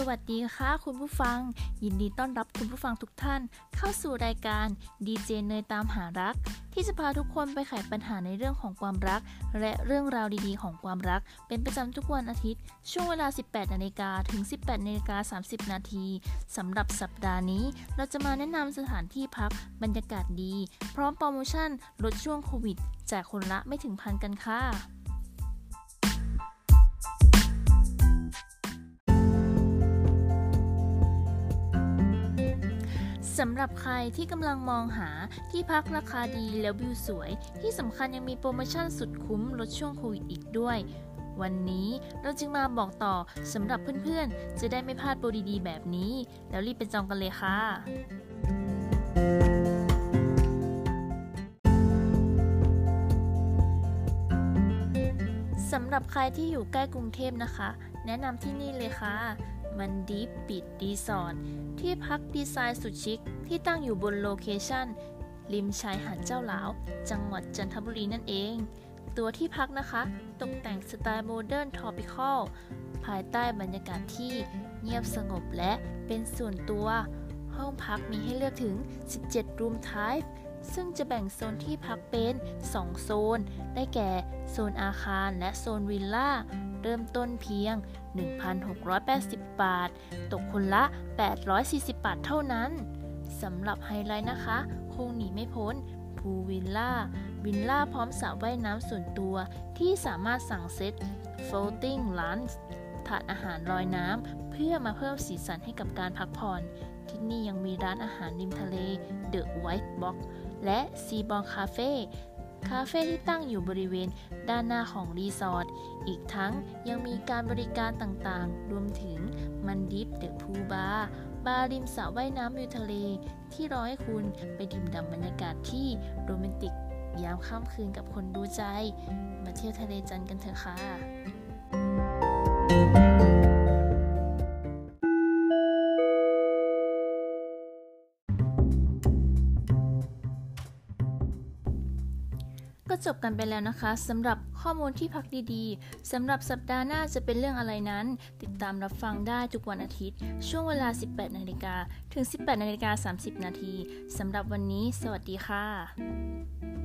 สวัสดีค่ะคุณผู้ฟัง ยินดีต้อนรับคุณผู้ฟังทุกท่าน เข้าสู่รายการดีเจเนยตามหารัก ที่จะพาทุกคนไปไขปัญหาในเรื่องของความรัก และเรื่องราวดีๆ ของความรัก เป็นประจำทุกวันอาทิตย์ ช่วงเวลา 18นาฬิกาถึง 18นาฬิกา30 นาทีสำหรับสัปดาห์นี้ เราจะมาแนะนำสถานที่พักบรรยากาศดี พร้อมโปรโมชั่นลดช่วงโควิดแจกคนละไม่ถึงพันกันค่ะ สำหรับใครที่กำลังมองหาที่พักราคาดีแล้ววิวสวย ที่สำคัญยังมีโปรโมชั่นสุดคุ้มลดช่วงโควิดอีกด้วย วันนี้เราจึงมาบอกต่อสำหรับเพื่อนๆ จะได้ไม่พลาดโปรดีๆ แบบนี้ แล้วรีบไปจองกันเลยค่ะสำหรับใครที่อยู่ใกล้กรุงเทพนะคะ แนะนำที่นี่เลยค่ะ Maldives Beach รีสอร์ทที่พักดีไซน์สุดชิคที่ตั้งอยู่บน location ริมชายหาดเจ้าหลาว จังหวัดจันทบุรีนั่นเอง ตัวที่พักนะคะ ตกแต่งสไตล์ modern tropical ภายใต้บรรยากาศที่เงียบสงบและเป็นส่วนตัว ห้องพักมีให้เลือกถึง 17 room type ซึ่งจะแบ่งโซนที่พักเป็น 2 โซน ได้แก่ โซนอาคารและโซนวิลล่า เริ่มต้นเพียง 1,680 บาท ตกคนละ 840 บาทเท่านั้น สำหรับไฮไลท์นะคะ คงหนีไม่พ้นพูวิลล่า วิลล่าพร้อมสระว่ายน้ำส่วนตัวที่สามารถสั่งเซต floating lunch ถาดอาหารลอยน้ำ เพื่อมาเพิ่มสีสันให้กับการพักผ่อน ที่นี่ยังมีร้านอาหารริมทะเล The White Box และซีบองคาเฟ่คาเฟ่ที่ตั้งอยู่บริเวณด้านหน้าของรีสอร์ท อีกทั้งยังมีการบริการต่างๆ รวมถึง Maldives The Pool Bar บาร์ริมสระว่ายน้ำวิวทะเล ที่รอให้คุณไปดื่มด่ำบรรยากาศที่โรแมนติก ยามค่ำคืนกับคนรู้ใจ มาเที่ยวทะเลจันทร์กันเถอะค่ะ ก็จบกันไปแล้วนะคะสำหรับข้อมูลที่พักดีๆสำหรับสัปดาห์หน้าจะเป็นเรื่องอะไรนั้น ติดตามรับฟังได้ทุกวันอาทิตย์ ช่วงเวลา 18นาฬิกาถึง 18นาฬิกา30นาทีสำหรับวันนี้ สวัสดีค่ะ